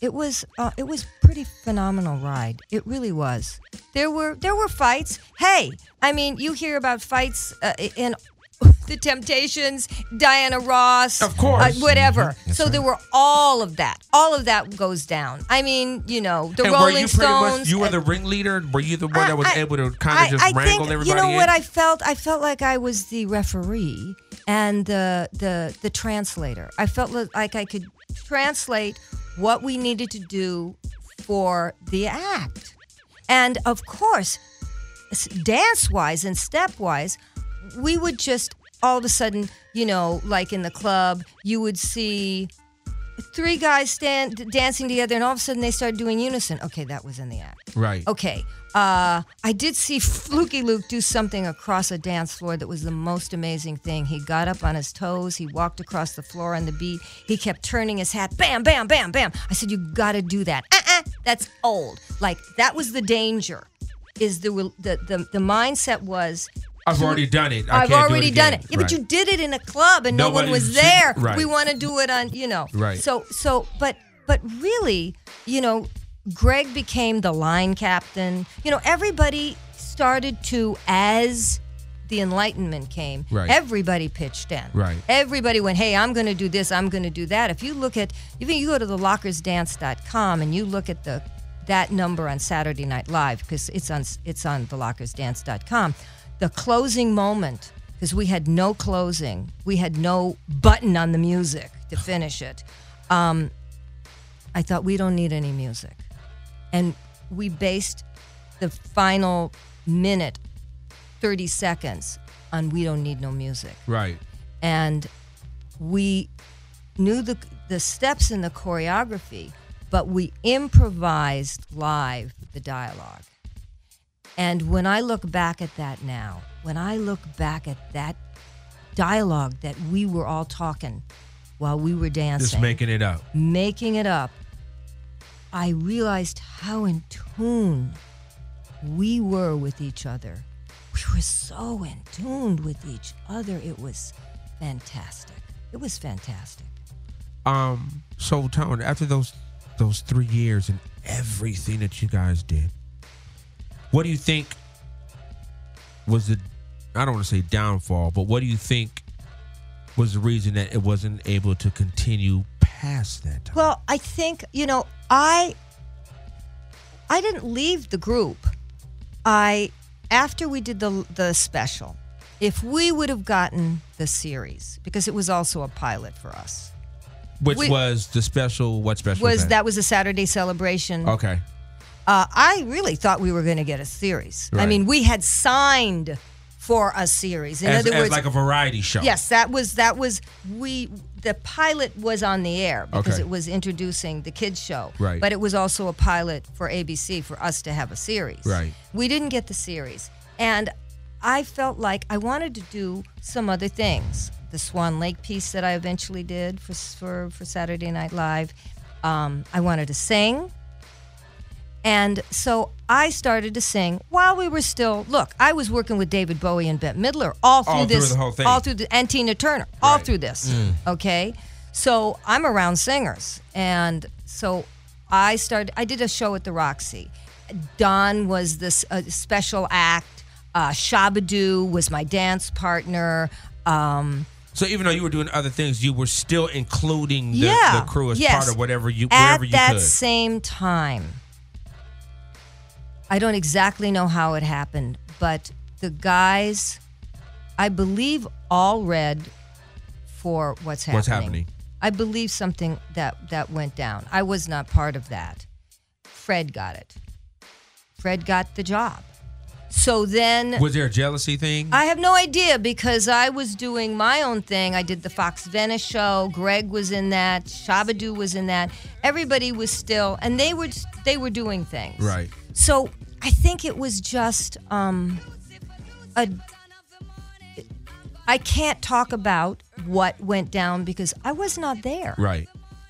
it was uh, it was pretty phenomenal ride. It really was. There were there were fights. Hey, I mean, you hear about fights uh, in the Temptations, Diana Ross, Of course. uh, whatever. That's so there were all of that. All of that goes down. I mean, you know, the and were Rolling you Stones. much? You were the ringleader. Were you the one that was I- able to kind I- of just I wrangle think, everybody You know in? what I felt? I felt like I was the referee and the the the translator. I felt like I could translate what we needed to do for the act, and of course, dance wise and step wise, we would just all of a sudden, you know, like in the club, you would see three guys stand dancing together, and all of a sudden they started doing unison. Okay, that was in the act. right. Okay. Uh, I did see Fluky Luke do something across a dance floor that was the most amazing thing. He got up on his toes. He walked across the floor on the beat. He kept turning his hat. Bam, bam, bam, bam. I said, "You got to do that." Uh-uh, that's old. Like that was the danger. Is the the the, the mindset was. I've already done it. I I've can't do already it done it. Yeah, but you did it in a club and no one was there. right. We want to do it on, you know. Right. So so but but really, you know, Greg became the line captain. You know, everybody started to as the enlightenment came Right. everybody pitched in Right. everybody went hey i'm going to do this i'm going to do that if you look at if you go to the lockersdance.com and you look at the that number on saturday night live because it's on it's on the lockersdance.com the closing moment because we had no closing we had no button on the music to finish it um, i thought we don't need any music and we based the final minute 30 seconds on we don't need no music Right. and we knew the the steps in the choreography, but we improvised live the dialogue. And when I look back at that now, when I look back at that dialogue that we were all talking while we were dancing, Just making it up. making it up, I realized how in tune we were with each other. We were so in tune with each other. It was fantastic. It was fantastic. Um, so Tone, after those those three years and everything that you guys did, what do you think was the I don't want to say downfall, but what do you think was the reason that it wasn't able to continue past that time? Well, I think you know I I didn't leave the group. I after we did the the special, if we would have gotten the series because it was also a pilot for us. Which we- was the special? What special Was that? that was a Saturday celebration? Okay. Uh, I really thought we were going to get a series. I mean, we had signed for a series. In As, other words, like a variety show. Yes, that was that was we. The pilot was on the air because Okay. it was introducing the kids show. Right. But it was also a pilot for ABC for us to have a series. Right. We didn't get the series, and I felt like I wanted to do some other things. The Swan Lake piece that I eventually did for for for Saturday Night Live. Um, I wanted to sing. And so I started to sing while we were still. Look, I was working with David Bowie and Bette Midler all through All through this, the whole thing. all through the, and Tina Turner, all through this. Mm. Okay, so I'm around singers, and so I started. I did a show at the Roxy. Don was this uh, special act. Uh, Shabba-Doo was my dance partner. Um, So even though you were doing other things, you were still including the, yeah, the crew as yes. part of whatever you At wherever you that could. same time, I don't exactly know how it happened, but the guys, I believe, all read for what's happening. What's happening? I believe something that that went down. I was not part of that. Fred got it. Fred got the job. So then Was there a jealousy thing? I have no idea because I was doing my own thing. I did the Fox Venice show. Greg was in that. Shabba-Doo was in that. Everybody was still, and they were they were doing things. right. So I think it was just um, a. I can't talk about what went down because I was not there. Right.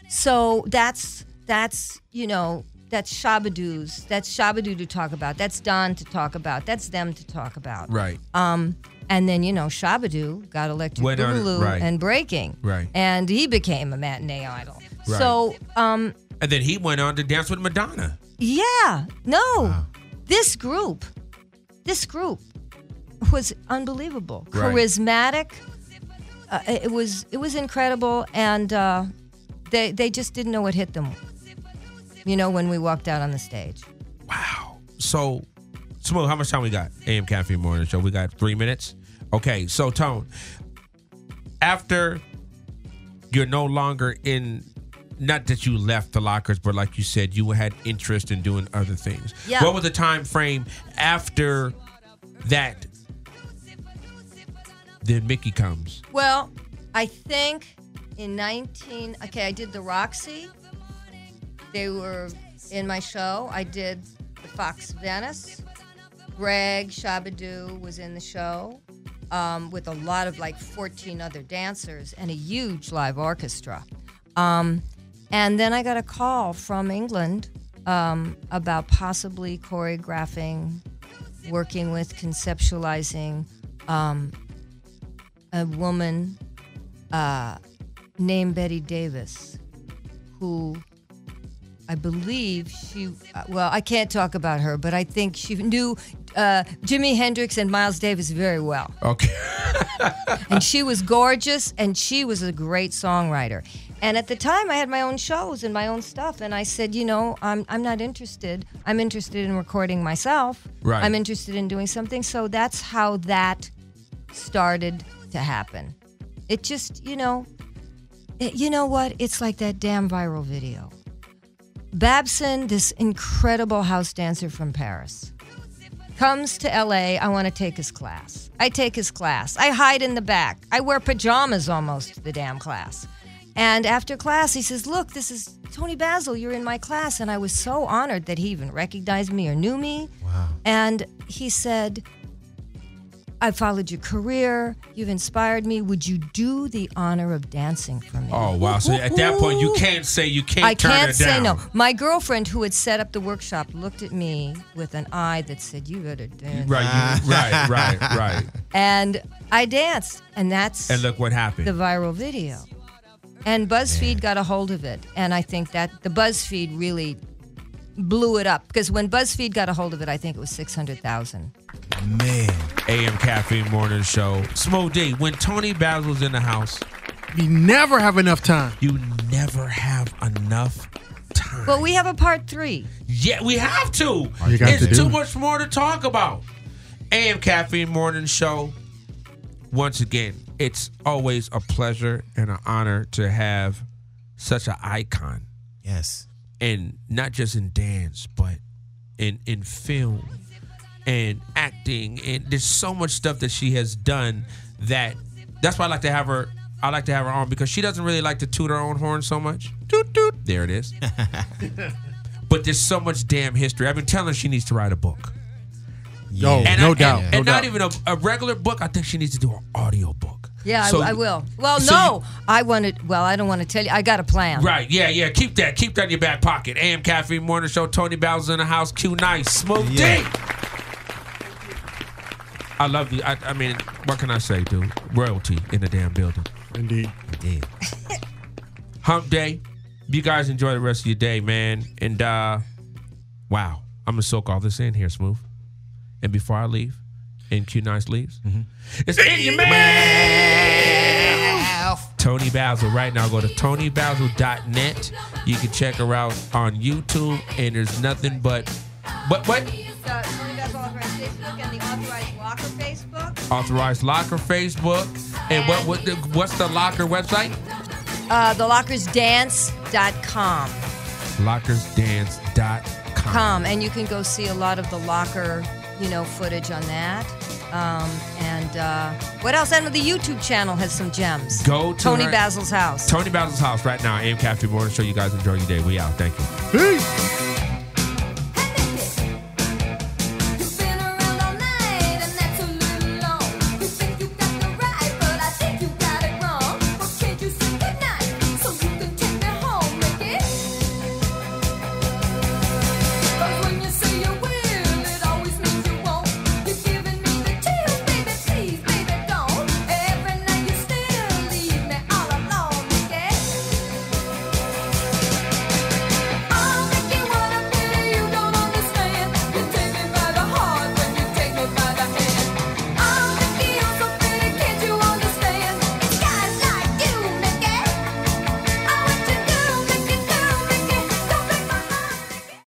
So that's that's you know that's Shabba-Doo's that's Shabba-Doo to talk about. That's Don to talk about. That's them to talk about. Right. Um, and then you know Shabba-Doo got Electric Went on- Boogaloo right. and Breaking. Right. And he became a matinee idol. Right. So um, And then he went on to dance with Madonna. yeah, no, this group, this group was unbelievable, Right. charismatic. Uh, it was it was incredible, and uh, they they just didn't know what hit them. You know, when we walked out on the stage. Wow. So, Smooth, how much time we got? AM Caffeine Morning Show. We got three minutes. Okay, so Tone, after you're no longer in, not that you left the lockers, but like you said, you had interest in doing other things. Yeah. What was the time frame after that? Then Mickey comes. Well, I think in 19 okay, I did the Roxy. They were in my show. I did the Fox Venice. Greg Shabba-Doo was in the show um, with a lot of like 14 other dancers and a huge live orchestra. Um, and then I got a call from England um, about possibly choreographing, working with conceptualizing um, a woman uh, named Betty Davis, who I believe she, uh, well, I can't talk about her, but I think she knew uh, Jimi Hendrix and Miles Davis very well. Okay. and she was gorgeous and she was a great songwriter. And at the time, I had my own shows and my own stuff. And I said, you know, I'm, I'm not interested. I'm interested in recording myself. Right. I'm interested in doing something. So that's how that started to happen. It just, you know, it- you know what? It's like that damn viral video. Babson, this incredible house dancer from Paris, comes to LA. I want to take his class. I take his class. I hide in the back. I wear pajamas almost to the damn class. And after class, he says, Look, this is Toni Basil. You're in my class. And I was so honored that he even recognized me or knew me. Wow. And he said, I followed your career. You've inspired me. Would you do the honor of dancing for me? Oh wow! So at that point, you can't say you can't I turn can't it say down. no. My girlfriend, who had set up the workshop, looked at me with an eye that said, "You better dance." Right, you, right, right, right. And I danced, and that's And look what happened. the viral video. And BuzzFeed got a hold of it, and I think that the BuzzFeed really blew it up because when BuzzFeed got a hold of it, I think it was six hundred thousand. Man. AM Caffeine Morning Show. Smooth D. When Toni Basil's in the house, We never have enough time. you never have enough time. But we have a part three. Yeah, we have to. You it's to too much more to talk about. AM Caffeine Morning Show. Once again, it's always a pleasure and an honor to have such an icon, Yes. and not just in dance, but in in film and acting. And there's so much stuff that she has done that that's why I like to have her. I like to have her on because she doesn't really like to toot her own horn so much. Toot toot. There it is. but there's so much damn history. I've been telling her she needs to write a book. Oh, And no I- doubt. And, no and doubt. not even a, a regular book. I think she needs to do an audio book. Yeah, So- I, I will. Well, so no, I wanted. Well, I don't want to tell you. I got a plan. Right, yeah, yeah. Keep that. Keep that in your back pocket. AM Caffeine Morning Show. Toni Basil in the house. Q Nice. Smooth Yeah. D. I love you. I, I mean, what can I say, dude? Royalty in the damn building. Indeed. Indeed. Hump day. You guys enjoy the rest of your day, man. And uh wow. I'm gonna soak all this in here, smooth. And before I leave, and Q Nice leaves, it's in your mouth. Toni Basil. Right now, go to tonybasil.net. You can check her out on YouTube, and there's nothing but what what Uh, Toni Basil over on Facebook and the Authorized Locker Facebook. authorized locker Facebook, and what what the, what's the locker website? Uh, thelockersdance.com. Lockersdance.com. Com, and you can go see a lot of the locker, you know, footage on that. Um, and uh, what else? And the YouTube channel has some gems. Go to Toni her- Basil's house. Toni Basil's house right now. I am Cafe Morning Show. You guys enjoy your day. We out. Thank you. Peace.